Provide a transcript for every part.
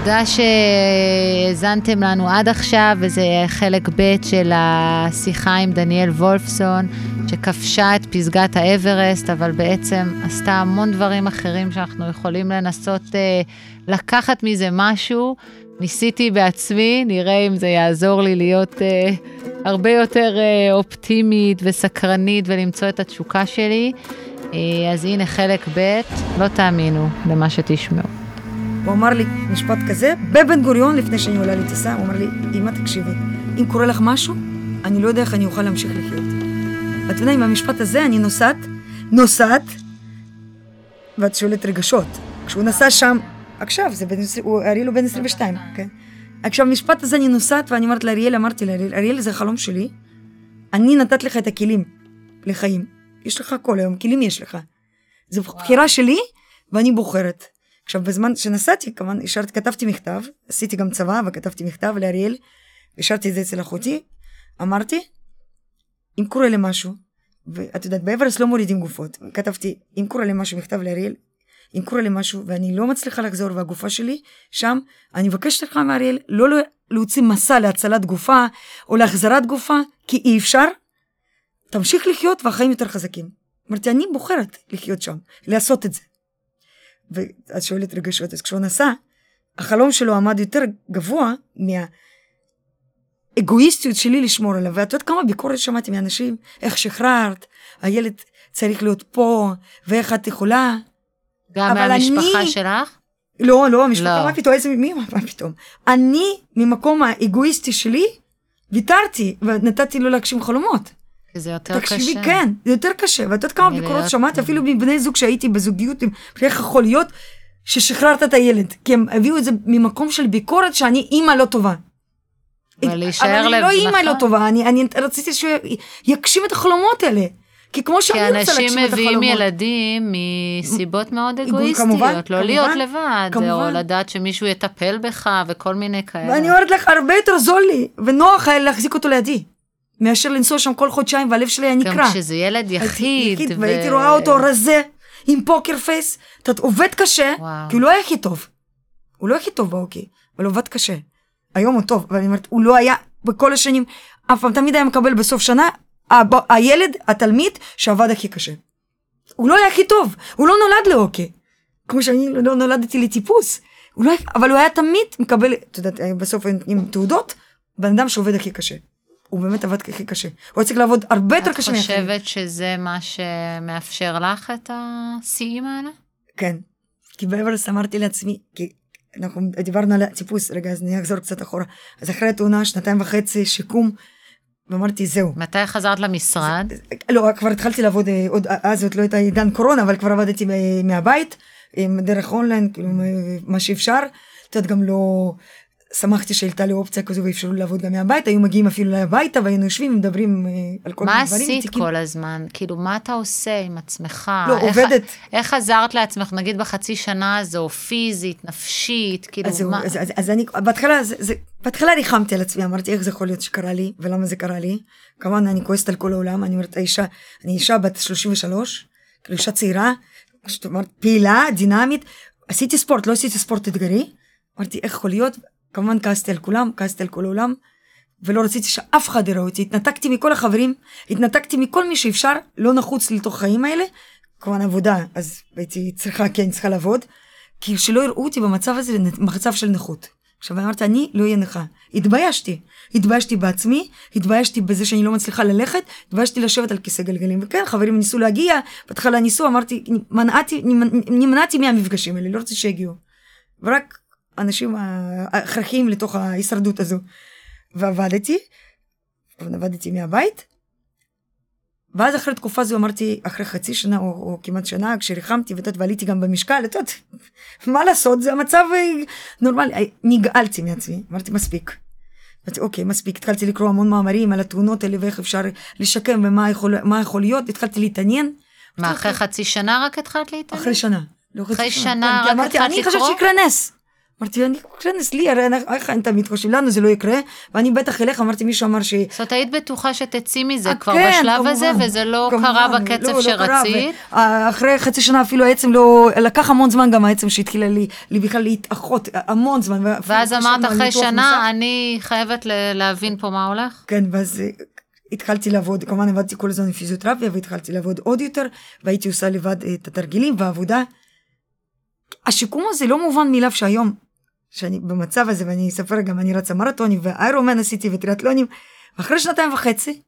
תודה שהאזנתם לנו עד עכשיו, וזה חלק ב' של השיחה עם דניאל וולפסון, שכבשה את פסגת האברסט, אבל בעצם עשתה המון דברים אחרים שאנחנו יכולים לנסות אה, לקחת מזה משהו. ניסיתי בעצמי, נראה אם זה יעזור לי להיות אה, הרבה יותר אה, אופטימית וסקרנית ולמצוא את התשוקה שלי. אה, אז הנה חלק ב', לא תאמינו למה שתשמעו. הוא אמר לי משפט כזה, בבן גוריון, לפני שאני עולה לטיסה, הוא אמר לי, אמא תקשיבי, אם קורה לך משהו, אני לא יודע איך אני אוכל להמשיך לחיות. ואת יודעת, עם המשפט הזה אני נוסעת, נוסעת, ואת שואלת רגשות. כשהוא נסע שם, עכשיו, זה בן, הוא, אריאל הוא בן 22, כן? עכשיו, המשפט הזה אני נוסעת, ואני אומרת לאריאל, אמרתי לאריאל, אריאל זה החלום שלי, אני נתת לך את הכלים לחיים. יש לך כל היום, כלים יש לך. זו בחירה שלי, ואני בוחרת. עכשיו, בזמן שנסעתי, כמובן, השארתי, כתבתי מכתב, עשיתי גם צבא, וכתבתי מכתב לאריאל, השארתי את זה אצל אחותי, אמרתי, אם קורה לי משהו, ואת יודעת, באברסט לא מורידים גופות, כתבתי, אם קורה לי משהו, מכתב לאריאל, אם קורה לי משהו ואני לא מצליחה לחזור והגופה שלי שם, אני מבקשת לך מאריאל לא להוציא מסע להצלת גופה או להחזרת גופה, כי אי אפשר. תמשיך לחיות והחיים יותר חזקים. אמרתי, אני בוחרת לחיות שם, לעשות את זה. ואת שואלת רגשות, אז כשהוא נסע, החלום שלו עמד יותר גבוה מהאגואיסטיות שלי לשמור עליו. ואת יודעת כמה ביקורת שמעתי מאנשים, איך שחררת, הילד צריך להיות פה, ואיך את יכולה. גם מהמשפחה אני... שלך? לא, לא, המשפחה, לא. מה פתאום, איזה, מי, מה פתאום. אני, ממקום האגואיסטי שלי, ויתרתי, ונתתי לו להגשים חלומות. זה יותר תקשיבי, קשה. תקשיבי, כן, זה יותר קשה. ואת יודעת כמה ביקורות שמעתי, אפילו מבני זוג שהייתי בזוגיות, איך יכול להיות ששחררת את הילד? כי הם הביאו את זה ממקום של ביקורת שאני אימא לא טובה. אבל להישאר לב, אבל אני לא אימא לא טובה, אני, אני רציתי שהוא יגשים את החלומות האלה. כי כמו שאני רוצה להגשים את החלומות. כי אנשים מביאים ילדים מסיבות מאוד אגואיסטיות, כמובן, לא כמובן, להיות לבד, כמובן. או לדעת שמישהו יטפל בך וכל מיני כאלה. ואני אומרת לך, הרבה יותר זול לי, ונוח להחזיק אותו לידי. מאשר לנסוע שם כל חודשיים והלב שלי היה נקרע. גם כשזה ילד יחיד. יחיד ו... והייתי רואה אותו רזה, עם פוקר פייס, אתה עובד קשה, וואו. כי הוא לא היה הכי טוב. הוא לא הכי טוב באוקי, אבל עובד קשה. היום הוא טוב, אבל אני אומרת, הוא לא היה בכל השנים, אף פעם תמיד היה מקבל בסוף שנה, הב... הילד, התלמיד, שעבד הכי קשה. הוא לא היה הכי טוב, הוא לא נולד לאוקי. כמו שאני לא נולדתי לטיפוס. הוא לא, אבל הוא היה תמיד מקבל, את יודעת, בסוף עם תעודות, בן אדם שעובד הכי קשה. הוא באמת עבד הכי קשה. הוא צריך לעבוד הרבה יותר קשה מאחרים. את חושבת שזה מה שמאפשר לך את השיאים האלה? כן. כי באברסט אמרתי לעצמי, כי אנחנו דיברנו על הטיפוס, רגע, אז אני אחזור קצת אחורה. אז אחרי התאונה, שנתיים וחצי, שיקום, ואמרתי, זהו. מתי חזרת למשרד? זה, לא, כבר התחלתי לעבוד, אה, עוד אז עוד לא הייתה עידן קורונה, אבל כבר עבדתי מהבית, דרך אונליין, כאילו, מה שאפשר. את יודעת, גם לא... שמחתי שהייתה לי אופציה כזו ואפשרו לעבוד גם מהבית, היו מגיעים אפילו הביתה והיינו יושבים ומדברים אה, על כל מיני דברים. מה עשית כל הזמן? כאילו, מה אתה עושה עם עצמך? לא, איך, עובדת. איך עזרת לעצמך, נגיד בחצי שנה הזו, פיזית, נפשית, כאילו, אז מה? אז, אז, אז אני, בהתחלה, זה, זה, בהתחלה ריחמתי על עצמי, אמרתי, איך זה יכול להיות שקרה לי, ולמה זה קרה לי? כמובן, אני כועסת על כל העולם, אני אומרת, האישה, אני אישה בת 33, כאילו אישה צעירה, פעילה, דינמית, עשיתי ספורט, לא עשיתי ספורט אתגרי, אמרתי, איך יכול להיות? כמובן כעסתי על כולם, כעסתי על כל העולם, ולא רציתי שאף אחד יראה אותי. התנתקתי מכל החברים, התנתקתי מכל מי שאפשר, לא נחוץ לתוך החיים האלה. כמובן עבודה, אז הייתי צריכה, כן, צריכה לעבוד, כי שלא יראו אותי במצב הזה, במצב של נכות. עכשיו אמרתי, אני לא אהיה נכה. התביישתי. התביישתי בעצמי, התביישתי בזה שאני לא מצליחה ללכת, התביישתי לשבת על כיסא גלגלים. וכן, חברים ניסו להגיע, בהתחלה ניסו, אמרתי, מנעתי, נמנעתי מהמפגשים האלה, לא רציתי שיגיעו. ורק האנשים ההכרחיים לתוך ההישרדות הזו. ועבדתי, עבדתי מהבית, ואז אחרי תקופה זו אמרתי, אחרי חצי שנה או, או כמעט שנה, כשריחמתי ואת יודעת, ועליתי גם במשקל, את יודעת, מה לעשות, זה המצב אה, נורמלי. נגעלתי מעצמי, אמרתי, מספיק. אמרתי, אוקיי, מספיק. התחלתי לקרוא המון מאמרים על התאונות האלה ואיך אפשר לשקם ומה יכול, יכול להיות, התחלתי להתעניין. מה, אחרי חצי שנה רק התחלת להתעניין? אחרי שנה. לא אחרי שנה, שנה כן, רק התחלת לקרוא? אני חושבת שיקרה נס. אמרתי, אני כנס לי, הרי איך אני תמיד חושב, לנו זה לא יקרה, ואני בטח אלך, אמרתי, מישהו אמר ש... זאת אומרת, היית בטוחה שתצאי מזה אה, כבר כן, בשלב הזה, וזה לא קרה לא, בקצב לא קרה, שרצית. אחרי חצי שנה אפילו העצם לא, לקח המון זמן גם העצם שהתחילה לי, לי בכלל להתאחות, המון זמן. ואז אמרת אחרי שנה. אני חייבת להבין פה מה הולך. כן, ואז אה, התחלתי לעבוד, כמובן עבדתי כל הזמן עם פיזיותרפיה, והתחלתי לעבוד עוד יותר, והייתי עושה לבד אה, את התרגילים והעבודה. השיקום הזה לא מובן מאליו שהיום, שאני במצב הזה, ואני אספר גם, אני רצה מרתונים, ואיירומן עשיתי וטריאטלונים, ואחרי שנתיים וחצי,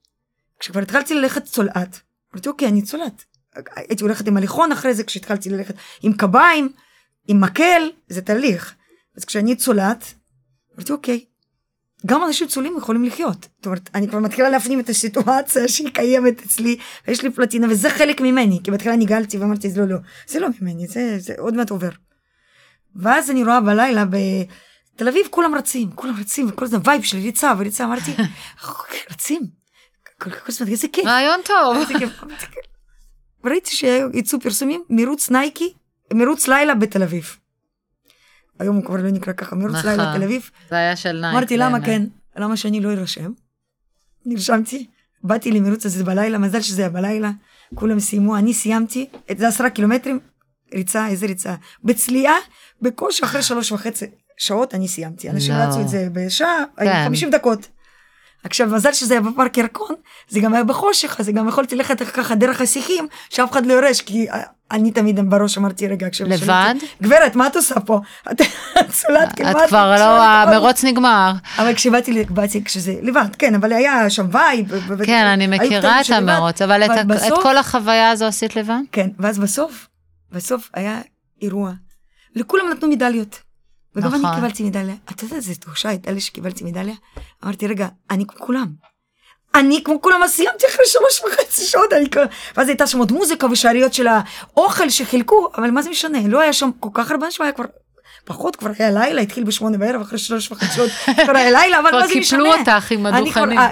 כשכבר התחלתי ללכת צולעת, אמרתי, אוקיי, אני צולעת. הייתי הולכת עם הליכון אחרי זה, כשהתחלתי ללכת עם קביים, עם מקל, זה תהליך. אז כשאני צולעת, אמרתי, אוקיי, גם אנשים צולים יכולים לחיות. זאת אומרת, אני כבר מתחילה להפנים את הסיטואציה שהיא קיימת אצלי, ויש לי פלטינה, וזה חלק ממני, כי בהתחלה נגעלתי ואמרתי, לא, לא, זה לא ממני, זה, זה עוד מעט עובר. ואז אני רואה בלילה בתל אביב, כולם רצים, כולם רצים, וכל הזמן וייב של ריצה וריצה, אמרתי, רצים, כל הזמן, איזה כיף. רעיון טוב. כן. וראיתי שיצאו פרסומים, מרוץ נייקי, מרוץ לילה בתל אביב. היום הוא כבר לא נקרא ככה, מרוץ נכון. לילה בתל אביב. זה היה של נייקי. אמרתי, למה. כן? למה שאני לא ארשם? נרשמתי, באתי למרוץ הזה בלילה, מזל שזה היה בלילה, כולם סיימו, אני סיימתי, זה עשרה קילומטרים, ריצה, איזה ריצה? בצליעה, בקושי אחרי שלוש וחצי שעות אני סיימתי. אנשים לא. רצו את זה בשעה, כן. 50 דקות. עכשיו, מזל שזה היה בפארק ירקון, זה גם היה בחושך, אז גם יכולתי ללכת ככה דרך השיחים, שאף אחד לא יראה, כי אני תמיד בראש אמרתי, רגע, עכשיו... לבד? גברת, מה את עושה פה? את צולעת כמעט. את כבר לא, המרוץ נגמר. אבל כשבאתי, באתי כשזה לבד, כן, אבל היה שם vibe. כן, אני מכירה את המרוץ, אבל את כל החוויה הזו עשית לבד? כן, ואז בסוף, בסוף היה אירוע. לכולם נתנו מדליות. וגם נכון. אני קיבלתי מדליה. את יודעת איזה תחושה הייתה לי שקיבלתי מדליה? אמרתי, רגע, אני כמו כולם. אני כמו כולם, אז סיימתי אחרי שלוש וחצי שעות, אני כבר... ואז הייתה שם עוד מוזיקה ושאריות של האוכל שחילקו, אבל מה זה משנה, לא היה שם כל כך הרבה אנשים, היה כבר... פחות, כבר היה לילה, התחיל בשמונה בערב, אחרי שלוש וחצי שעות, כבר היה לילה, אבל כבר מה זה משנה? קיפלו אותך עם כבר- הדוכנים. אה,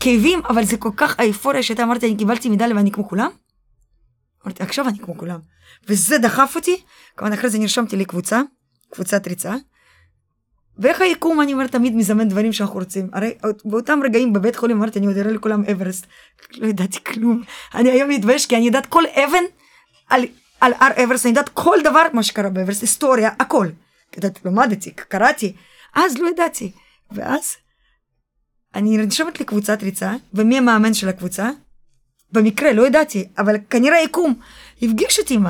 כאבים, אבל זה כל כך האיפוריה שאתה אמרת, אני קיבלתי מדליה ואני כמו כולם? אמרתי, עכשיו אני כמו כולם. וזה דחף אותי, כמובן אחרי זה נרשמתי לקבוצה, קבוצת ריצה. ואיך היקום, אני אומרת, תמיד מזמן דברים שאנחנו רוצים. הרי באותם רגעים בבית חולים אמרתי, אני עוד אראה לכולם אברסט. לא ידעתי כלום. אני היום מתבייש, כי אני יודעת כל אבן על, על הר אברסט, אני יודעת כל דבר מה שקרה באברסט, היסטוריה, הכל. כי יודעת, למדתי, קראתי. אז לא ידעתי. ואז אני נרשמת לקבוצת ריצה, ומי המאמן של הקבוצה? במקרה, לא ידעתי, אבל כנראה יקום הפגיש אותי עם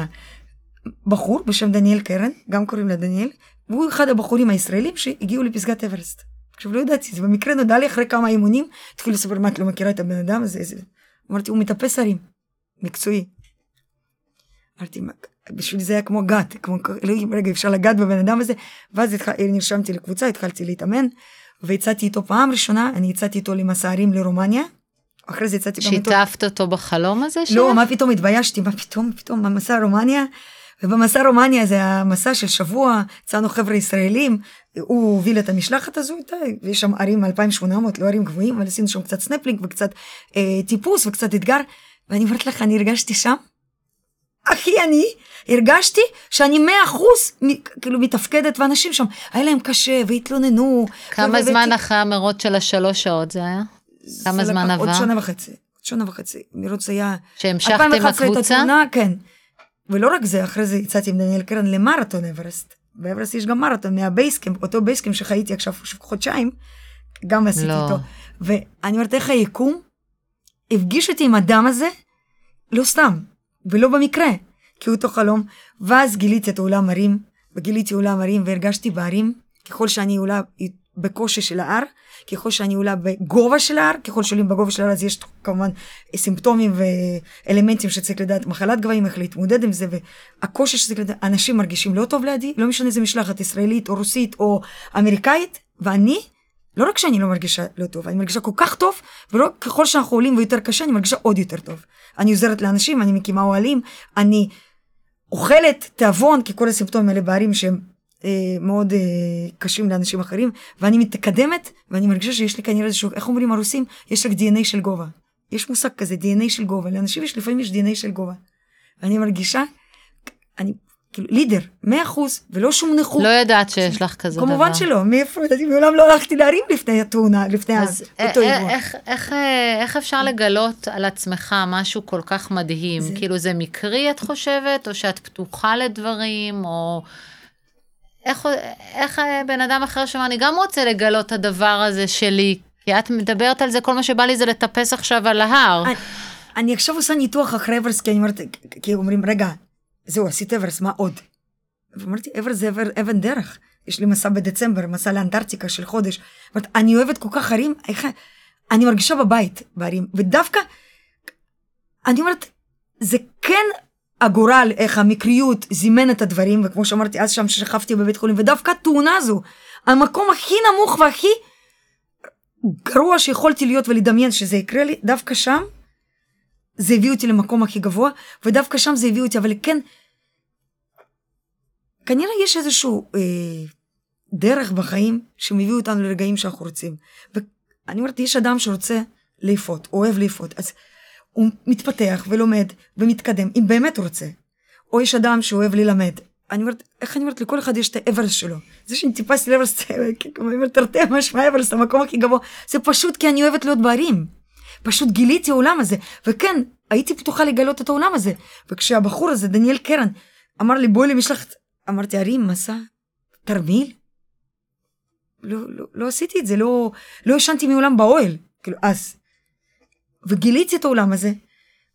בחור בשם דניאל קרן, גם קוראים לה דניאל, והוא אחד הבחורים הישראלים שהגיעו לפסגת אברסט. עכשיו לא ידעתי, זה במקרה נודע לי אחרי כמה אימונים, התחילו לספר מה את לא מכירה את הבן אדם הזה, זה... אמרתי, הוא מטפס הרים, מקצועי. אמרתי, "מה, בשביל זה היה כמו גת, כמו, אלוהים, רגע, אפשר לגעת בבן אדם הזה, ואז התח... נרשמתי לקבוצה, התחלתי להתאמן, והצעתי איתו פעם ראשונה, אני הצעתי איתו למסע הרים לרומניה, אחרי זה גם איתו... שיתפת אותו בחלום הזה שלך? לא, מה פתאום התביישתי, מה פתאום, פתאום, במסע רומניה, ובמסע רומניה זה המסע של שבוע, יצאנו חבר'ה ישראלים, הוא הוביל את המשלחת הזו איתה, ויש שם הרים 2800, לא הרים גבוהים, אבל עשינו שם קצת סנפלינג וקצת אה, טיפוס וקצת אתגר, ואני אומרת לך, אני הרגשתי שם, הכי אני, הרגשתי שאני מאה אחוז, כאילו מתפקדת, ואנשים שם, היה להם קשה, והתלוננו. כמה ו- זמן אחרי המרוץ של השלוש שעות זה היה? כמה זמן עבר? עוד שנה וחצי, עוד שנה וחצי, מרוץ היה... שהמשכת עם 2011 הייתה הקבוצה? תאונה, כן. ולא רק זה, אחרי זה יצאתי עם דניאל קרן למרתון אוורסט. באוורסט יש גם מרתון, מה base camp, אותו base camp שחייתי עכשיו חודשיים, גם עשיתי לא. איתו. ואני אומרת, איך היקום הפגיש אותי עם האדם הזה, לא סתם, ולא במקרה, כי הוא אותו חלום. ואז גיליתי את עולם ההרים, וגיליתי עולם הרים, והרגשתי בהרים, ככל שאני עולה בקושי של ההר, ככל שאני עולה בגובה של ההר, ככל שעולים בגובה של ההר אז יש כמובן סימפטומים ואלמנטים שצריך לדעת, מחלת גבהים, איך להתמודד עם זה, והקושי שצריך לדעת, אנשים מרגישים לא טוב לידי, לא משנה איזה משלחת ישראלית או רוסית או אמריקאית, ואני, לא רק שאני לא מרגישה לא טוב, אני מרגישה כל כך טוב, ולא ככל שאנחנו עולים ויותר קשה, אני מרגישה עוד יותר טוב. אני עוזרת לאנשים, אני מקימה אוהלים, אני אוכלת תיאבון, כי כל הסימפטומים האלה בערים שהם אה, מאוד אה, קשים לאנשים אחרים, ואני מתקדמת, ואני מרגישה שיש לי כנראה איזשהו, איך אומרים הרוסים? יש רק DNA של גובה. יש מושג כזה, DNA של גובה. לאנשים יש לפעמים יש DNA של גובה. ואני מרגישה, אני כאילו לידר, מאה אחוז, ולא שום נכות. לא ידעת שיש לך כזה דבר. כמובן שלא, מאיפה, אני מעולם לא הלכתי להרים לפני התאונה, לפני אז אותו אה, אירוע. איך, איך, אה, איך אפשר לגלות על עצמך משהו כל כך מדהים? זה- כאילו זה מקרי את חושבת, או שאת פתוחה לדברים, או... איך, איך בן אדם אחר שאומר, אני גם רוצה לגלות את הדבר הזה שלי, כי את מדברת על זה, כל מה שבא לי זה לטפס עכשיו על ההר. אני- אני עכשיו עושה ניתוח אחרי אברסט, כי אני אומרת, כי אומרים, רגע, זהו, עשית אברסט, מה עוד? ואמרתי, אברסט זה אבר- אבן דרך. יש לי מסע בדצמבר, מסע לאנטארקטיקה של חודש. אומרת, אני אוהבת כל כך הרים, איך... אני מרגישה בבית בערים, ודווקא, אני אומרת, זה כן הגורל, איך המקריות זימן את הדברים, וכמו שאמרתי, אז שם שכבתי בבית חולים, ודווקא התאונה הזו, המקום הכי נמוך והכי גרוע שיכולתי להיות ולדמיין שזה יקרה לי, דווקא שם, זה הביא אותי למקום הכי גבוה, ודווקא שם זה הביא אותי, אבל כן, כנראה יש איזשהו אה, דרך בחיים שמביא אותנו לרגעים שאנחנו רוצים. ואני אומרת, יש אדם שרוצה לאפות, אוהב לאפות, אז הוא מתפתח ולומד ומתקדם, אם באמת הוא רוצה. או יש אדם שאוהב ללמד. אני אומרת, איך אני אומרת, לכל אחד יש את האברסט שלו. זה שאני טיפסתי לאברסט, כמו אני אומרת, תרתי משמע אברסט, המקום הכי גבוה, זה פשוט כי אני אוהבת להיות בערים. פשוט גיליתי העולם הזה, וכן, הייתי פתוחה לגלות את העולם הזה. וכשהבחור הזה, דניאל קרן, אמר לי, בואי למשלחת, אמרתי, הרים, מסע, תרמיל? לא, לא, לא עשיתי את זה, לא, לא ישנתי מעולם באוהל, כאילו, אז. וגיליתי את העולם הזה,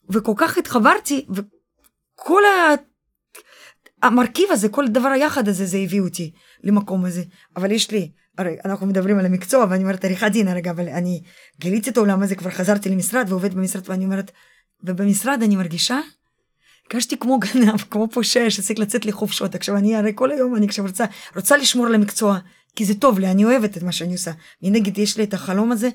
וכל כך התחברתי, וכל ה... המרכיב הזה, כל דבר היחד הזה, זה הביא אותי למקום הזה. אבל יש לי, הרי אנחנו מדברים על המקצוע, ואני אומרת עריכת דין הרגע, אבל אני גיליתי את העולם הזה, כבר חזרתי למשרד ועובד במשרד, ואני אומרת, ובמשרד אני מרגישה, הרגשתי כמו גנב, כמו פושע שצריך לצאת לחופשות. עכשיו אני הרי כל היום, אני עכשיו רוצה, רוצה לשמור על המקצוע, כי זה טוב לי, אני אוהבת את מה שאני עושה. מנגד יש לי את החלום הזה,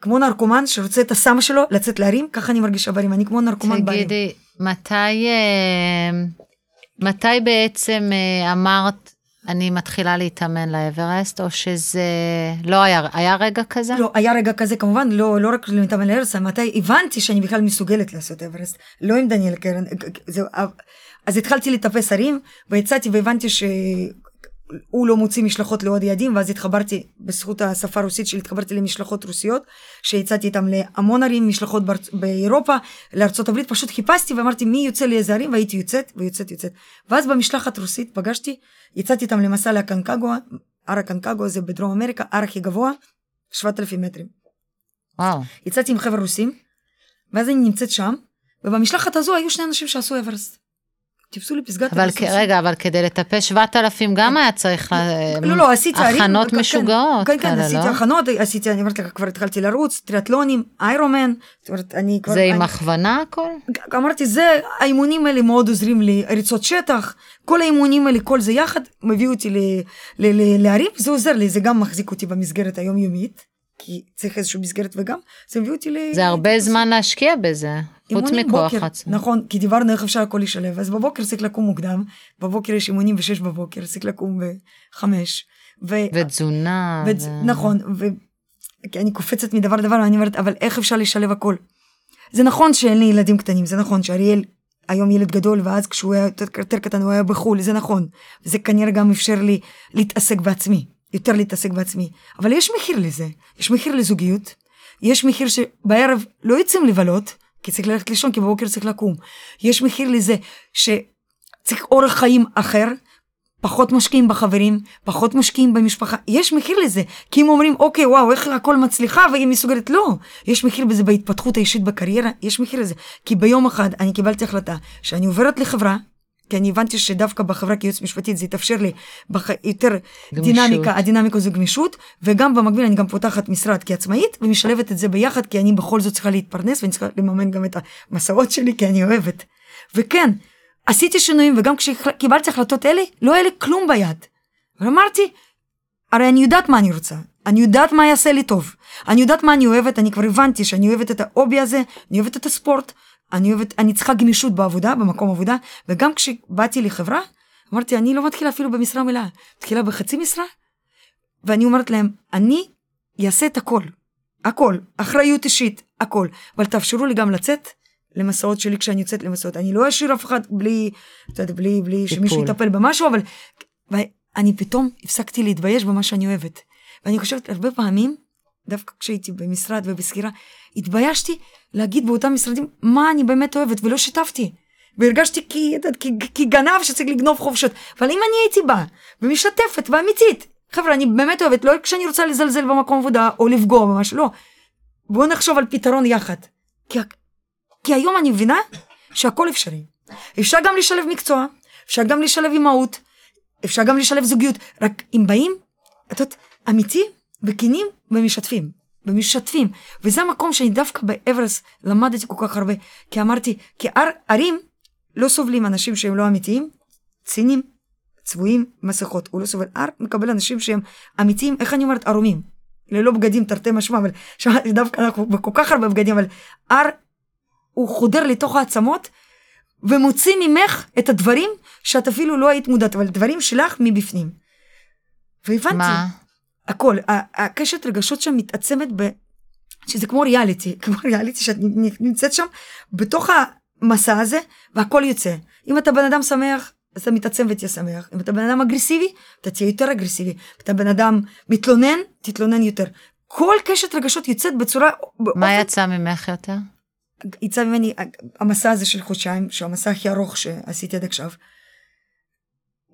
כמו נרקומן שרוצה את הסם שלו לצאת להרים, ככה אני מרגישה בערים, אני כמו נרקומן בערים. תגידי, מתי, אה, מתי בעצם אה, אמרת, אני מתחילה להתאמן לאברסט, או שזה לא היה, היה רגע כזה? לא, היה רגע כזה כמובן, לא, לא רק למתאמן לאברסט, מתי הבנתי שאני בכלל מסוגלת לעשות אברסט, לא עם דניאל קרן, זה, אז התחלתי לטפס הרים, ויצאתי והבנתי שהוא לא מוציא משלחות לעוד יעדים, ואז התחברתי, בזכות השפה הרוסית שלי, התחברתי למשלחות רוסיות, שיצאתי איתם להמון ערים, משלחות בארצ... באירופה, לארצות הברית, פשוט חיפשתי ואמרתי מי יוצא לאיזה ערים, והייתי יוצאת, ויוצאת יוצאת. ואז במשלחת רוסית פגשתי, יצאתי איתם למסע לקנקגואה, הר הקנקגואה זה בדרום אמריקה, הר הכי גבוה, 7,000 מטרים. וואו. יצאתי עם חבר'ה רוסים, ואז אני נמצאת שם, ובמשלחת הזו היו שני אנשים שעשו אברסט. טיפסו לפסגת אבל. כ- רגע, אבל כדי לטפס 7,000 גם היה צריך לה- לא, לא, עשיתי. הכנות כן, משוגעות כן, כן, עשיתי לא? הכנות, עשיתי, אני אומרת לך, כבר התחלתי לרוץ, טריאטלונים, איירומן, זאת אומרת, אני כבר... זה עם אני- הכוונה הכל? אמרתי, זה, האימונים האלה מאוד עוזרים לי, ריצות שטח, כל האימונים האלה, כל זה יחד, מביא אותי ל- ל- ל- להרים, זה עוזר לי, זה גם מחזיק אותי במסגרת היומיומית, כי צריך איזושהי מסגרת וגם, זה מביא אותי ל... זה הרבה זמן להשקיע בזה, חוץ מכוח עצמי. נכון, כי דיברנו איך אפשר הכל לשלב, אז בבוקר צריך לקום מוקדם, בבוקר יש אימונים ב-6 בבוקר, צריך לקום ב-5, ו... ותזונה. ו... ו- נכון, ו... כי אני קופצת מדבר לדבר, ואני אומרת, אבל איך אפשר לשלב הכל? זה נכון שאין לי ילדים קטנים, זה נכון שאריאל היום ילד גדול, ואז כשהוא היה יותר, יותר קטן הוא היה בחו"ל, זה נכון. וזה כנראה גם אפשר לי להתעסק בעצמי, יותר להתעסק בעצמי. אבל יש מחיר לזה, יש מחיר לזוגיות, יש מחיר שבערב לא יוצאים לבלות, כי צריך ללכת לישון, כי בבוקר צריך לקום. יש מחיר לזה שצריך אורח חיים אחר, פחות משקיעים בחברים, פחות משקיעים במשפחה, יש מחיר לזה. כי אם אומרים, אוקיי, וואו, איך הכל מצליחה והיא מסוגלת, לא. יש מחיר בזה בהתפתחות האישית בקריירה, יש מחיר לזה. כי ביום אחד אני קיבלתי החלטה שאני עוברת לחברה, כי אני הבנתי שדווקא בחברה כייעוץ משפטית זה יתאפשר לי בח... יותר גמישות. דינמיקה, הדינמיקה זו גמישות, וגם במקביל אני גם פותחת משרד כעצמאית, ומשלבת את זה ביחד, כי אני בכל זאת צריכה להתפרנס, ואני צריכה לממן גם את המסעות שלי, כי אני אוהבת. וכן, עשיתי שינויים, וגם כשקיבלתי החלטות אלה, לא היה לי כלום ביד. אבל אמרתי, הרי אני יודעת מה אני רוצה, אני יודעת מה יעשה לי טוב, אני יודעת מה אני אוהבת, אני כבר הבנתי שאני אוהבת את ההובי הזה, אני אוהבת את הספורט, אני אוהבת, אני צריכה גמישות בעבודה, במקום עבודה, וגם כשבאתי לחברה, אמרתי, אני לא מתחילה אפילו במשרה מלאה, מתחילה בחצי משרה, ואני אומרת להם, אני אעשה את הכל, הכל, אחריות אישית, הכל, אבל תאפשרו לי גם לצאת למסעות שלי כשאני יוצאת למסעות. אני לא אשאיר אף אחד בלי, אתה יודע, בלי, בלי שמישהו יטפל במשהו, אבל ואני פתאום הפסקתי להתבייש במה שאני אוהבת. ואני חושבת, הרבה פעמים, דווקא כשהייתי במשרד ובסגירה, התביישתי להגיד באותם משרדים מה אני באמת אוהבת, ולא שיתפתי. והרגשתי כי, כי, כי גנב שצריך לגנוב חופשות. אבל אם אני הייתי באה ומשתפת ואמיתית, חבר'ה, אני באמת אוהבת, לא כשאני רוצה לזלזל במקום עבודה או לפגוע במשהו, לא. בואו נחשוב על פתרון יחד. כי, כי היום אני מבינה שהכל אפשרי. אפשר גם לשלב מקצוע, אפשר גם לשלב אימהות, אפשר גם לשלב זוגיות, רק אם באים, את יודעת, אמיתי וכנים ומשתפים. ומשתפים. וזה המקום שאני דווקא באברס למדתי כל כך הרבה. כי אמרתי, כי ערים לא סובלים אנשים שהם לא אמיתיים, צינים, צבועים, מסכות. הוא לא סובל. הר מקבל אנשים שהם אמיתיים, איך אני אומרת, ערומים. ללא בגדים תרתי משמע, אבל שמעתי דווקא אנחנו בכל כך הרבה בגדים, אבל הר הוא חודר לתוך העצמות ומוציא ממך את הדברים שאת אפילו לא היית מודעת, אבל דברים שלך מבפנים. והבנתי. מה? הכל. הקשת רגשות שם מתעצמת ב... שזה כמו ריאליטי, כמו ריאליטי שאת נמצאת שם בתוך המסע הזה והכל יוצא. אם אתה בן אדם שמח, אז אתה מתעצם ותהיה שמח. אם אתה בן אדם אגרסיבי, אתה תהיה יותר אגרסיבי. אם אתה בן אדם מתלונן, תתלונן יותר. כל קשת רגשות יוצאת בצורה... מה באופן... יצא ממך יותר? יצא ממני המסע הזה של חודשיים, שהוא המסע הכי ארוך שעשיתי עד עכשיו.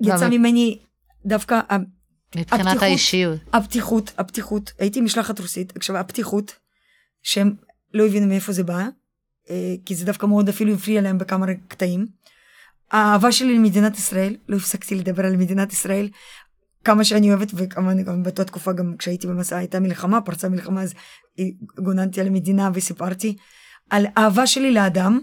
יצא ממני דווקא מבחינת הפתיחות, האישיות. הפתיחות, הפתיחות, הייתי משלחת רוסית, עכשיו הפתיחות, שהם לא הבינו מאיפה זה בא, אה, כי זה דווקא מאוד אפילו הפריע להם בכמה קטעים. האהבה שלי למדינת ישראל, לא הפסקתי לדבר על מדינת ישראל, כמה שאני אוהבת, וכמובן גם באותה תקופה גם כשהייתי במסע הייתה מלחמה, פרצה מלחמה, אז גוננתי על המדינה וסיפרתי על אהבה שלי לאדם,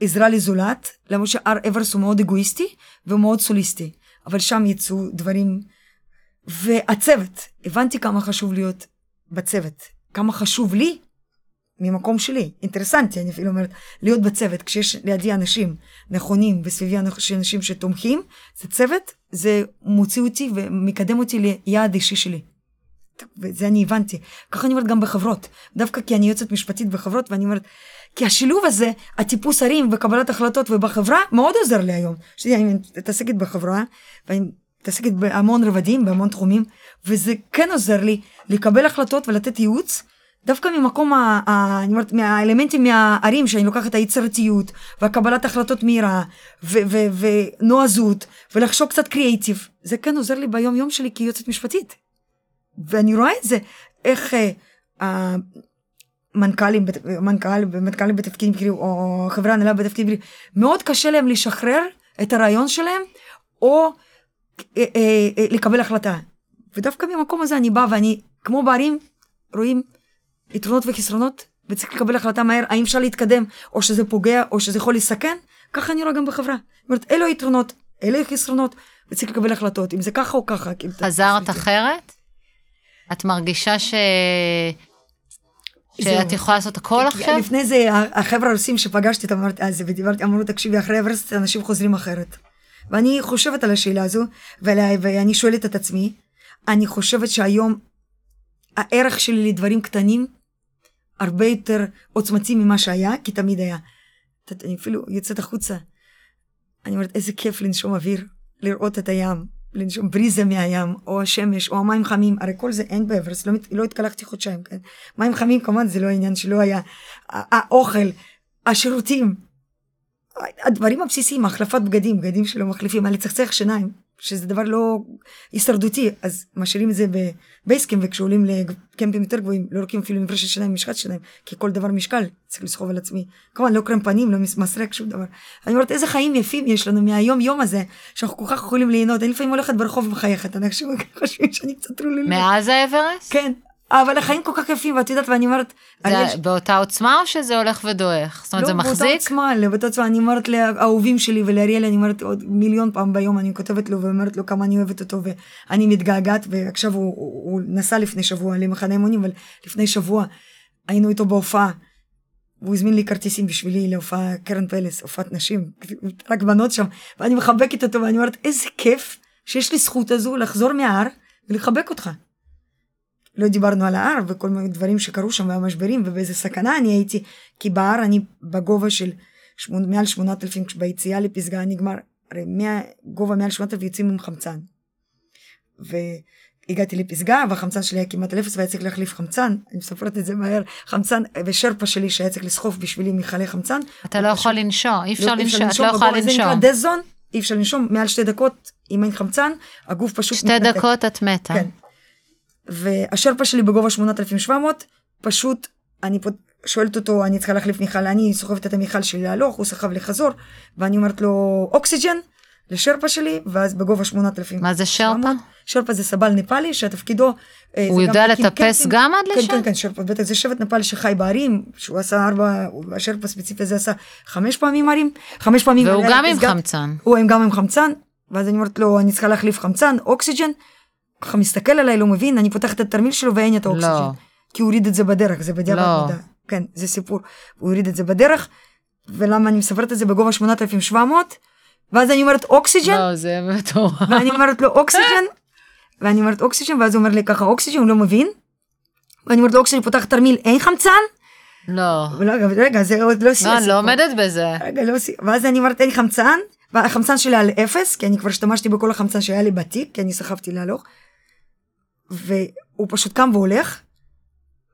עזרה לזולת, למרות שהר אברס הוא מאוד אגואיסטי ומאוד סוליסטי. אבל שם יצאו דברים. והצוות, הבנתי כמה חשוב להיות בצוות, כמה חשוב לי ממקום שלי, אינטרסנטי, אני אפילו אומרת, להיות בצוות, כשיש לידי אנשים נכונים וסביבי אנשים שתומכים, זה צוות, זה מוציא אותי ומקדם אותי ליעד אישי שלי. וזה אני הבנתי. ככה אני אומרת גם בחברות, דווקא כי אני יועצת משפטית בחברות, ואני אומרת, כי השילוב הזה, הטיפוס הרים וקבלת החלטות ובחברה, מאוד עוזר לי היום. שתדעי, אני מתעסקת בחברה, ואני מתעסקת בהמון רבדים, בהמון תחומים, וזה כן עוזר לי לקבל החלטות ולתת ייעוץ, דווקא ממקום, ה, ה, אני אומרת, מהאלמנטים מהערים, שאני לוקחת היצירתיות, והקבלת החלטות מהירה, ונועזות, ולחשוב קצת קריאייטיב. זה כן עוזר לי ביום יום שלי כיועצת משפטית. ואני רואה את זה, איך אה, מנכ"לים, מנכ"ל ומנכ"לים בתפקידים בכירים, או חברה הנהלה בתפקידים בכירים, מאוד קשה להם לשחרר את הרעיון שלהם, או אה, אה, אה, לקבל החלטה. ודווקא ממקום הזה אני באה ואני, כמו בערים, רואים יתרונות וחסרונות, וצריך לקבל החלטה מהר, האם אפשר להתקדם, או שזה פוגע, או שזה יכול לסכן, ככה אני רואה גם בחברה. זאת אומרת, אלו היתרונות, אלו החסרונות, וצריך לקבל החלטות, אם זה ככה או ככה. חזרת אחרת? את מרגישה ש... שאת יכולה לעשות הכל עכשיו? לפני זה, החבר'ה הרוסים שפגשתי, אמרתי, אז ודיברתי, אמרו, תקשיבי, אחרי אברסט אנשים חוזרים אחרת. ואני חושבת על השאלה הזו, ואני שואלת את עצמי, אני חושבת שהיום הערך שלי לדברים קטנים הרבה יותר עוצמתי ממה שהיה, כי תמיד היה. אני אפילו יוצאת החוצה, אני אומרת, איזה כיף לנשום אוויר, לראות את הים, לנשום בריזה מהים, או השמש, או המים חמים, הרי כל זה אין באברסט, לא, לא התקלחתי חודשיים, כן? מים חמים כמובן זה לא העניין שלא היה, האוכל, השירותים, הדברים הבסיסיים, החלפת בגדים, בגדים שלא מחליפים, הלצחצח שיניים, שזה דבר לא הישרדותי, אז משאירים את זה בבייסקים, וכשעולים לקמפים יותר גבוהים, לא לוקחים אפילו מברשת שיניים, משחת שיניים, כי כל דבר משקל, צריך לסחוב על עצמי. כמובן, לא קרם פנים, לא מסרק, שום דבר. אני אומרת, איזה חיים יפים יש לנו מהיום יום הזה, שאנחנו כל כך יכולים ליהנות. אני לפעמים הולכת ברחוב ומחייכת, אנשים חושבים שאני קצת רוללת. מאז האברסט? כן. אבל החיים כל כך יפים, ואת יודעת, ואני אומרת... זה יש... באותה עוצמה או שזה הולך ודועך? זאת אומרת, לא, זה מחזיק? לא, באותה עוצמה, לא, באותה עוצמה. אני אומרת לאהובים שלי ולאריאל, אני אומרת עוד מיליון פעם ביום, אני כותבת לו ואומרת לו כמה אני אוהבת אותו, ואני מתגעגעת, ועכשיו הוא, הוא, הוא נסע לפני שבוע למחנה אימונים, אבל לפני שבוע היינו איתו בהופעה. והוא הזמין לי כרטיסים בשבילי להופעה קרן פלס, הופעת נשים, רק בנות שם, ואני מחבקת אותו, ואני אומרת, איזה כיף שיש לי זכות הזו לחזור מההר ולחבק אותך. לא דיברנו על ההר וכל מיני דברים שקרו שם והמשברים ובאיזה סכנה אני הייתי, כי בהר אני בגובה של שמונ... מעל 8,000, ביציאה לפסגה נגמר, הרי גובה מעל 8,000 יוצאים עם חמצן. והגעתי לפסגה והחמצן שלי היה כמעט על אפס והיה צריך להחליף חמצן, אני מספרת את זה מהר, חמצן ושרפה שלי שהיה צריך לסחוף בשבילי מכלי חמצן. אתה לא יכול לנשום, אי אפשר לנשום, את לא יכולה לנשום. זה נקרא דזון, אי אפשר לנשום מעל שתי דקות, אם אין חמצן, הגוף פשוט שתי מתנתק. דקות את מתה. כן. והשרפה שלי בגובה 8,700, פשוט אני פה שואלת אותו, אני צריכה להחליף מיכל, אני סוחבת את המיכל שלי להלוך, הוא סחב לחזור, ואני אומרת לו, אוקסיג'ן, לשרפה שלי, ואז בגובה 8,000. מה זה שרפה? שרפה זה סבל נפאלי, שתפקידו... אה, הוא יודע לטפס גם עד לשם? כן, כן, כן, שרפה, בטח זה שבט נפאלי שחי בערים, שהוא עשה ארבע, השרפה הספציפי הזה עשה חמש פעמים ערים, חמש פעמים... והוא גם עם חמצן. הוא גם עם חמצן, ואז אני אומרת לו, אני צריכה להחליף חמצן, אוקסיג'ן, ככה מסתכל עליי, לא מבין, אני פותחת את התרמיל שלו ואין את האוקסיג'ן. לא. כי הוא הוריד את זה בדרך, זה בדיעבד לא. מידע. כן, זה סיפור. הוא הוריד את זה בדרך, ולמה אני מספרת את זה בגובה 8,700, ואז אני אומרת אוקסיג'ן. לא, זה מטורף. ואני אומרת לו אוקסיג'ן, ואני אומרת אוקסיג'ן, ואז הוא אומר לי ככה אוקסיג'ן, הוא לא מבין. ואני אומרת לו אוקסיג'ן, פותח תרמיל, אין חמצן? לא. רגע, רגע, זה עוד לא סיימתי. לא, אני לא עומדת בזה. רגע, לא סיימתי. ואז אני אומרת, אין חמצן, והחמצן שלי על אפס, כי אני כבר השתמשתי בכל החמצן שהיה לי בתיק, כי אני סחבתי להלוך. והוא פשוט קם והולך,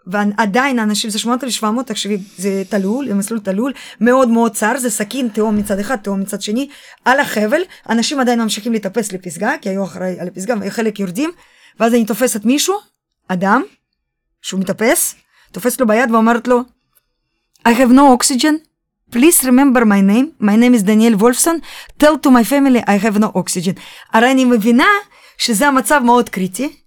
ועדיין האנשים, זה 8,700, תקשיבי, זה תלול, זה מסלול תלול, מאוד מאוד צר, זה סכין, תהום מצד אחד, תהום מצד שני, על החבל, אנשים עדיין ממשיכים לטפס לפסגה, כי היו אחראי על הפסגה, וחלק יורדים, ואז אני תופסת מישהו, אדם, שהוא מטפס, תופסת לו ביד ואומרת לו, I have no oxygen, please remember my name, my name is דניאל וולפסון, tell to my family I have no oxygen. הרי אני מבינה שזה המצב מאוד קריטי,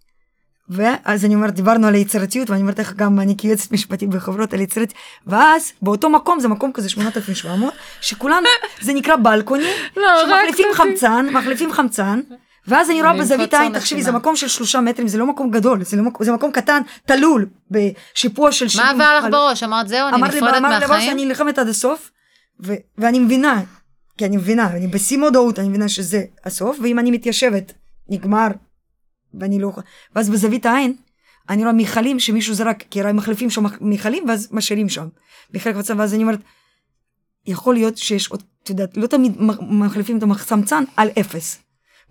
ואז אני אומרת, דיברנו על היצירתיות, ואני אומרת איך גם אני כיועצת משפטית בחברות על יצירתיות, ואז באותו מקום, זה מקום כזה 8,700, שכולנו, זה נקרא בלקוני, לא, שמחליפים חמצן, מחליפים חמצן, ואז אני רואה בזווית העין, תקשיבי, זה מקום של שלושה מטרים, זה לא מקום גדול, זה, לא, זה מקום קטן, תלול, בשיפוע של שבעים. מה עבר לך בראש? אמרת זהו, אני נפרדת מהחיים? אמרת לי בראש שאני נלחמת עד הסוף, ואני מבינה, כי אני מבינה, אני בשיא מודעות, אני מבינה שזה הסוף, ואם אני מתיישבת, נגמר, ואני לא ואז בזווית העין, אני רואה מכלים שמישהו זרק, כי הרי מחליפים שם מכלים ואז משאירים שם. בחלק מצב, ואז אני אומרת, יכול להיות שיש עוד, את יודעת, לא תמיד מחליפים את החמצן על אפס.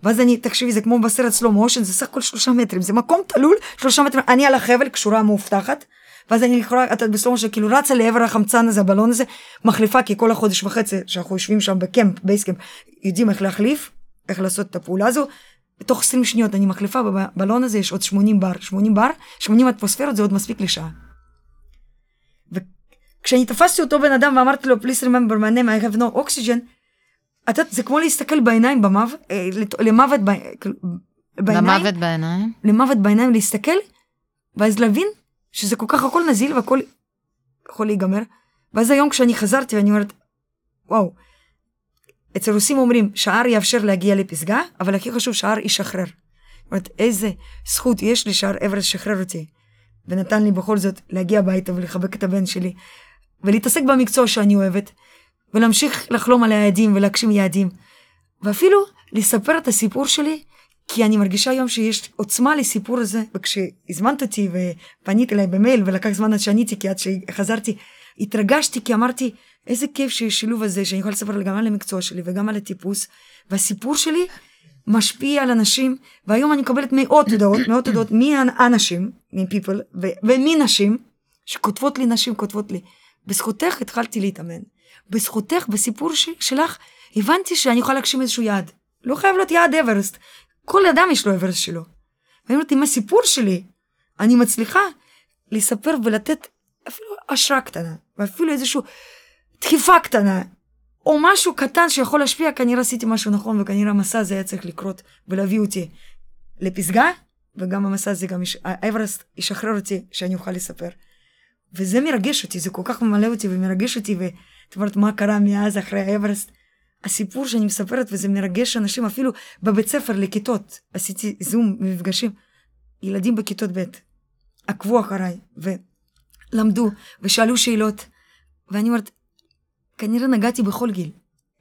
ואז אני, תקשיבי, זה כמו בסרט סלו מושן, זה סך הכל שלושה מטרים, זה מקום תלול, שלושה מטרים, אני על החבל, קשורה מאובטחת, ואז אני יכולה, את ב slow motion, כאילו רצה לעבר החמצן הזה, הבלון הזה, מחליפה, כי כל החודש וחצי שאנחנו יושבים שם ב camp, base camp, יודעים איך להחליף, איך לעשות את הפעולה הזו, בתוך 20 שניות אני מחליפה, בבלון הזה יש עוד 80 בר. 80 בר, 80 אטמוספירות זה עוד מספיק לשעה. וכשאני תפסתי אותו בן אדם ואמרתי לו, please remember my name, I have no oxygen, אתה, זה כמו להסתכל בעיניים במוות, אה, למוות כאילו, בעיניים. למוות בעיניים? למוות בעיניים, להסתכל, ואז להבין שזה כל כך הכל נזיל והכל יכול להיגמר. ואז היום כשאני חזרתי ואני אומרת, וואו, אצל רוסים אומרים שהר יאפשר להגיע לפסגה, אבל הכי חשוב שהר ישחרר. זאת אומרת, איזה זכות יש לי שהר אברס שחרר אותי, ונתן לי בכל זאת להגיע הביתה ולחבק את הבן שלי, ולהתעסק במקצוע שאני אוהבת, ולהמשיך לחלום על היעדים ולהגשים יעדים, ואפילו לספר את הסיפור שלי, כי אני מרגישה היום שיש עוצמה לסיפור הזה, וכשהזמנת אותי ופנית אליי במייל ולקח זמן עד שעניתי, כי עד שחזרתי, התרגשתי כי אמרתי, איזה כיף שיש שילוב הזה, שאני יכולה לספר גם על המקצוע שלי וגם על הטיפוס, והסיפור שלי משפיע על אנשים, והיום אני מקבלת מאות הודעות, מאות הודעות מאנשים, מפיפל, ומנשים, שכותבות לי, נשים כותבות לי, בזכותך התחלתי להתאמן. בזכותך, בסיפור ש- שלך, הבנתי שאני יכולה להגשים איזשהו יעד. לא חייב להיות יעד אברסט. כל אדם יש לו אברסט שלו. ואני אומרת, עם הסיפור שלי, אני מצליחה לספר ולתת אפילו השראה קטנה, ואפילו איזושהי דחיפה קטנה, או משהו קטן שיכול להשפיע, כנראה עשיתי משהו נכון, וכנראה המסע הזה היה צריך לקרות ולהביא אותי לפסגה, וגם המסע הזה גם, האברסט ישחרר אותי שאני אוכל לספר. וזה מרגש אותי, זה כל כך ממלא אותי ומרגש אותי, ואת אומרת, מה קרה מאז אחרי האברסט? הסיפור שאני מספרת, וזה מרגש אנשים, אפילו בבית ספר לכיתות, עשיתי זום מפגשים, ילדים בכיתות ב', עקבו אחריי, ולמדו, ושאלו שאלות, ואני אומרת, כנראה נגעתי בכל גיל.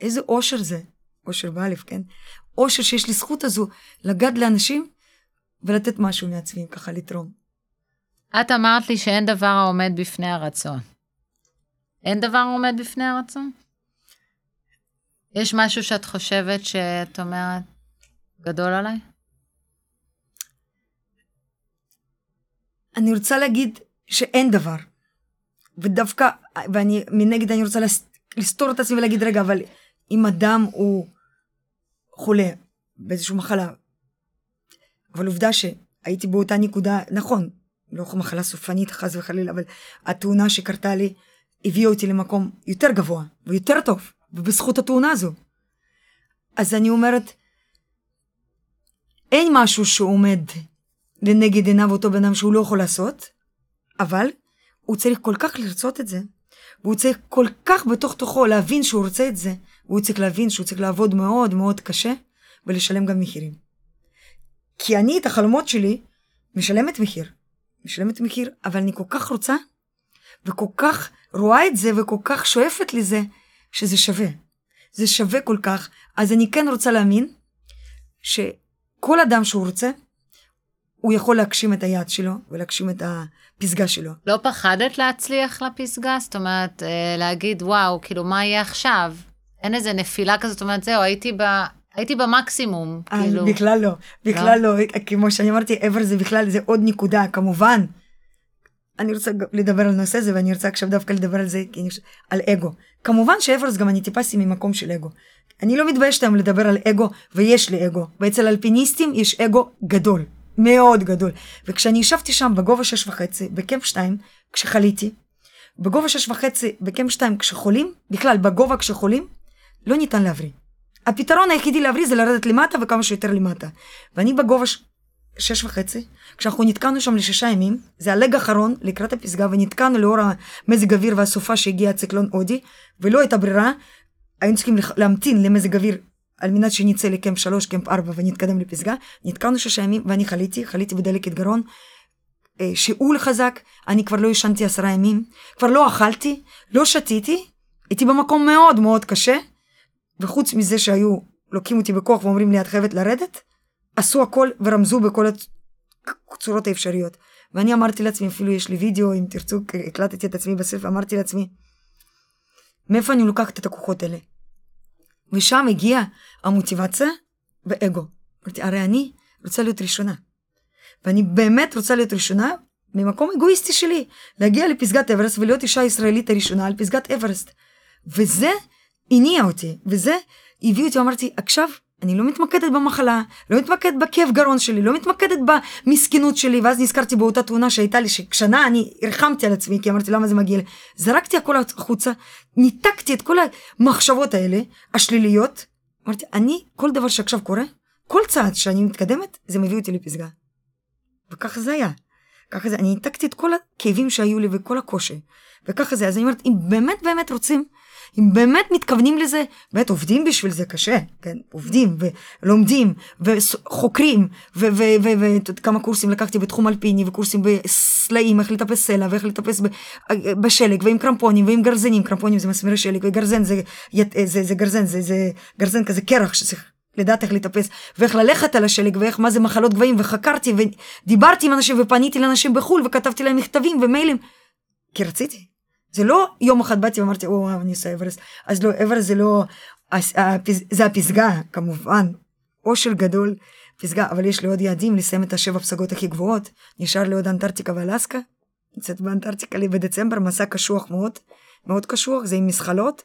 איזה אושר זה, אושר באלף, כן? אושר שיש לי זכות הזו לגעת לאנשים ולתת משהו מעצמי, ככה לתרום. את אמרת לי שאין דבר העומד בפני הרצון. אין דבר העומד בפני הרצון? יש משהו שאת חושבת שאת אומרת, גדול עליי? אני רוצה להגיד שאין דבר. ודווקא, ואני, מנגד אני רוצה לסתור את עצמי ולהגיד, רגע, אבל אם אדם הוא חולה באיזושהי מחלה, אבל עובדה שהייתי באותה נקודה, נכון, לא מחלה סופנית חס וחלילה, אבל התאונה שקרתה לי הביאה אותי למקום יותר גבוה ויותר טוב, ובזכות התאונה הזו. אז אני אומרת, אין משהו שעומד לנגד עיניו אותו בן אדם שהוא לא יכול לעשות, אבל הוא צריך כל כך לרצות את זה, והוא צריך כל כך בתוך תוכו להבין שהוא רוצה את זה, והוא צריך להבין שהוא צריך לעבוד מאוד מאוד קשה, ולשלם גם מחירים. כי אני את החלומות שלי משלמת מחיר. משלמת מחיר, אבל אני כל כך רוצה, וכל כך רואה את זה, וכל כך שואפת לזה, שזה שווה. זה שווה כל כך. אז אני כן רוצה להאמין שכל אדם שהוא רוצה, הוא יכול להגשים את היעד שלו ולהגשים את הפסגה שלו. לא פחדת להצליח לפסגה? זאת אומרת, אה, להגיד, וואו, כאילו, מה יהיה עכשיו? אין איזה נפילה כזאת, זאת אומרת, זהו, הייתי ב... הייתי במקסימום, אה, כאילו. בכלל לא, בכלל לא, כמו שאני אמרתי, עבר זה בכלל, זה עוד נקודה, כמובן. אני רוצה לדבר על הנושא הזה, ואני רוצה עכשיו דווקא לדבר על זה, על אגו. כמובן שאברס גם אני טיפסתי ממקום של אגו. אני לא מתביישת היום לדבר על אגו, ויש לי אגו. ואצל אלפיניסטים יש אגו גדול, מאוד גדול. וכשאני ישבתי שם בגובה שש וחצי, בקמפ 2, כשחליתי, בגובה שש וחצי, בקמפ 2, כשחולים, בכלל, בגובה כשחולים, לא ניתן להבריא. הפתרון היחידי להבריא זה לרדת למטה וכמה שיותר למטה. ואני בגובה ש... שש וחצי, כשאנחנו נתקענו שם לשישה ימים, זה הלג האחרון לקראת הפסגה, ונתקענו לאור המזג אוויר והסופה שהגיע הציקלון הודי, ולא הייתה ברירה, היינו צריכים להמתין למזג אוויר על מנת שנצא לקמפ שלוש, קמפ ארבע ונתקדם לפסגה. נתקענו שישה ימים ואני חליתי, חליתי בדלקת גרון, אה, שאול חזק, אני כבר לא ישנתי עשרה ימים, כבר לא אכלתי, לא שתיתי, הייתי במקום מאוד מאוד קשה, וחוץ מזה שהיו לוקחים אותי בכוח ואומרים לי את חייבת לרדת, עשו הכל ורמזו בכל הצורות האפשריות. ואני אמרתי לעצמי, אפילו יש לי וידאו, אם תרצו, הקלטתי את עצמי בספר, אמרתי לעצמי, מאיפה אני לוקחת את הכוחות האלה? ושם הגיעה המוטיבציה ואגו. אמרתי, הרי אני רוצה להיות ראשונה. ואני באמת רוצה להיות ראשונה ממקום אגואיסטי שלי, להגיע לפסגת אברסט ולהיות אישה ישראלית הראשונה על פסגת אברסט. וזה הניע אותי, וזה הביא אותי, אמרתי, עכשיו אני לא מתמקדת במחלה, לא מתמקדת בכאב גרון שלי, לא מתמקדת במסכנות שלי, ואז נזכרתי באותה תאונה שהייתה לי, ששנה אני ריחמתי על עצמי, כי אמרתי למה זה מגיע לי. זרקתי הכל החוצה, ניתקתי את כל המחשבות האלה, השליליות, אמרתי, אני, כל דבר שעכשיו קורה, כל צעד שאני מתקדמת, זה מביא אותי לפסגה. וככה זה היה. ככה זה, אני ניתקתי את כל הכאבים שהיו לי וכל הקושי. וככה זה, אז אני אומרת, אם באמת באמת רוצים, אם באמת מתכוונים לזה, באמת עובדים בשביל זה קשה, כן, עובדים ולומדים וחוקרים, וכמה קורסים לקחתי בתחום אלפיני, וקורסים בסלעים, איך לטפס סלע, ואיך לטפס בשלג, ועם קרמפונים, ועם גרזנים, קרמפונים זה מסמרי שלג, וגרזן זה, זה, זה גרזן, זה, זה גרזן כזה קרח שצריך לדעת איך לטפס, ואיך ללכת על השלג, ואיך מה זה מחלות גבהים, וחקרתי, ודיברתי עם אנשים, ופניתי לאנשים בחו"ל, וכתבתי להם מכתבים ומיילים, כי רציתי. זה לא יום אחד באתי ואמרתי, או, אני עושה אברסט. אז לא, אברסט זה לא, זה הפסגה, כמובן. אושר גדול, פסגה, אבל יש לי עוד יעדים לסיים את השבע פסגות הכי גבוהות. נשאר לי עוד אנטארקטיקה ואלסקה. נמצאת באנטארקטיקה לי בדצמבר, מסע קשוח מאוד, מאוד קשוח, זה עם מזחלות.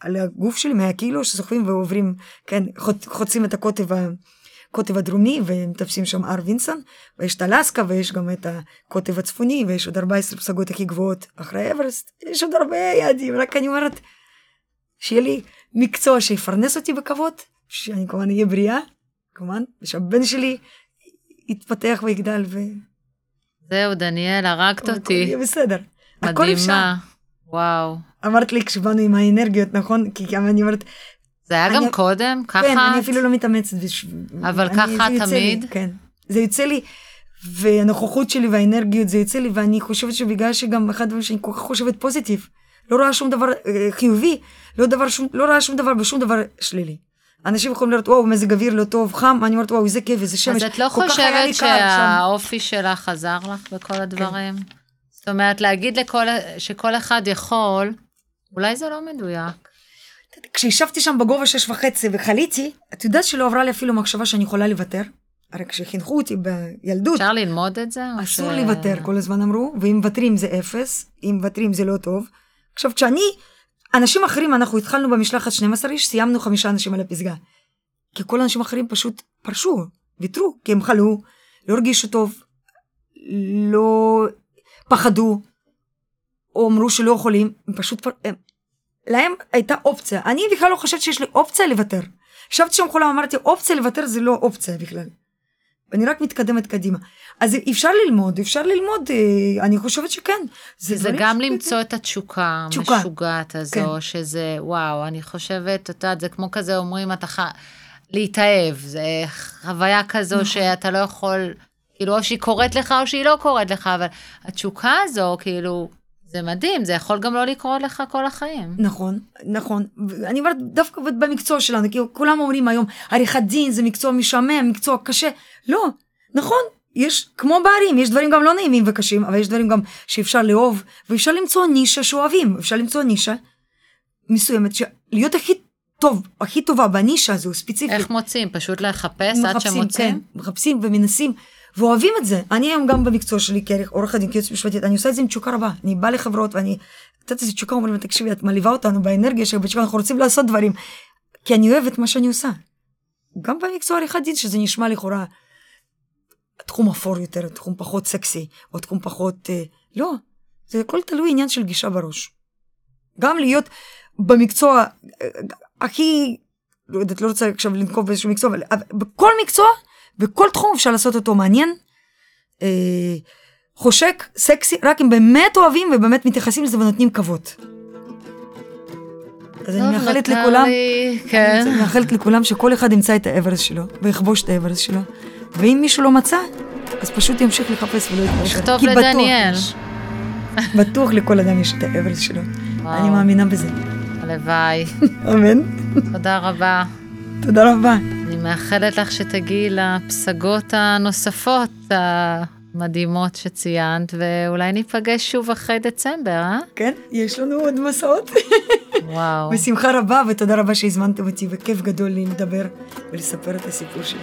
על הגוף שלי 100 קילו שסוחבים ועוברים, כן, חוצים את הקוטב הקוטב הדרומי ומטפסים שם הר וינסון, ויש את אלסקה ויש גם את הקוטב הצפוני ויש עוד 14 פסגות הכי גבוהות אחרי אברסט, יש עוד הרבה יעדים, רק אני אומרת, שיהיה לי מקצוע שיפרנס אותי בכבוד, שאני כמובן אהיה בריאה, כמובן, ושהבן שלי יתפתח ויגדל ו... זהו, דניאל, הרגת אותי. יהיה בסדר. מדהימה. וואו. אמרת לי כשבאנו עם האנרגיות, נכון? כי גם אני אומרת, זה היה גם קודם? ככה? כן, אני אפילו לא מתאמצת. אבל ככה תמיד? כן. זה יוצא לי, והנוכחות שלי והאנרגיות זה יוצא לי, ואני חושבת שבגלל שגם אחד הדברים שאני כל כך חושבת פוזיטיב, לא רואה שום דבר אה, חיובי, לא, דבר שום, לא רואה שום דבר בשום דבר שלילי. אנשים יכולים לראות, וואו, מזג אוויר לא טוב, חם, אני אומרת, וואו, איזה כיף, איזה שמש. אז את לא לי חושבת קר שם." שהאופי שלך עזר לך בכל הדברים? זאת אומרת, להגיד לכל, שכל אחד יכול, אולי זה לא מדויק. כשישבתי שם בגובה שש וחצי וחליתי, את יודעת שלא עברה לי אפילו מחשבה שאני יכולה לוותר? הרי כשחינכו אותי בילדות, אפשר ללמוד את זה? אסור ש- לוותר, כל הזמן אמרו, ואם מוותרים זה אפס, אם מוותרים זה לא טוב. עכשיו, כשאני, אנשים אחרים, אנחנו התחלנו במשלחת 12 איש, סיימנו חמישה אנשים על הפסגה. כי כל האנשים האחרים פשוט פרשו, ויתרו, כי הם חלו, לא הרגישו טוב, לא פחדו, או אמרו שלא יכולים, הם פשוט, פר... הם... להם הייתה אופציה. אני בכלל לא חושבת שיש לי אופציה לוותר. ישבתי שם כולם, אמרתי, אופציה לוותר זה לא אופציה בכלל. אני רק מתקדמת קדימה. אז אפשר ללמוד, אפשר ללמוד, אה, אני חושבת שכן. זה דברים גם ש- למצוא את התשוקה תשוקה. המשוגעת הזו, כן. שזה, וואו, אני חושבת, את יודעת, זה כמו כזה אומרים, אתה ח... להתאהב, זה חוויה כזו נכון. שאתה לא יכול, כאילו, או שהיא קורית לך או שהיא לא קורית לך, אבל התשוקה הזו, כאילו, זה מדהים, זה יכול גם לא לקרות לך כל החיים. נכון, נכון. אני אומרת, דווקא במקצוע שלנו, כי כולם אומרים היום, עריכת דין זה מקצוע משעמם, מקצוע קשה. לא, נכון, יש, כמו בערים, יש דברים גם לא נעימים וקשים, אבל יש דברים גם שאפשר לאהוב, ואפשר למצוא נישה שאוהבים, אפשר למצוא נישה מסוימת, להיות הכי טוב, הכי טובה בנישה הזו, ספציפית. איך מוצאים? פשוט לחפש עד שמוצאים? כן, מחפשים ומנסים, ואוהבים את זה. אני היום גם במקצוע שלי כערך עורכת דין כיועצת משפטית, אני עושה את זה עם תשוקה רבה. אני באה לחברות ואני, את יודעת איזה תשוקה, אומרים לי, תקשיבי, את מלהיבה אותנו באנרגיה שבתשוקה, אנחנו רוצים לעשות דברים. כי אני אוהבת מה שאני עושה. גם במקצוע עריכת דין, שזה נשמע לכאורה תחום אפור יותר, תחום פחות סקסי, או תחום פחות... אה, לא, זה הכל תלוי עניין של גישה בראש. גם להיות במקצוע אה, הכי, לא יודעת, לא רוצה עכשיו לנקוב באיזשהו מקצוע, אבל בכל מקצוע, בכל תחום אפשר לעשות אותו מעניין, אה, חושק, סקסי, רק אם באמת אוהבים ובאמת מתייחסים לזה ונותנים כבוד. אז אני מאחלת לכולם, כן. אני מאחלת לכולם שכל אחד ימצא את האברס שלו, ויכבוש את האברס שלו, ואם מישהו לא מצא, אז פשוט ימשיך לחפש ולא יתפשר. בטוח לדניאל. יש. בטוח לכל אדם יש את האברס שלו. וואו. אני מאמינה בזה. הלוואי. אמן. תודה רבה. תודה רבה. אני מאחלת לך שתגיעי לפסגות הנוספות המדהימות שציינת, ואולי ניפגש שוב אחרי דצמבר, אה? כן, יש לנו עוד מסעות. וואו. בשמחה רבה, ותודה רבה שהזמנתם אותי, וכיף גדול לי לדבר ולספר את הסיפור שלי.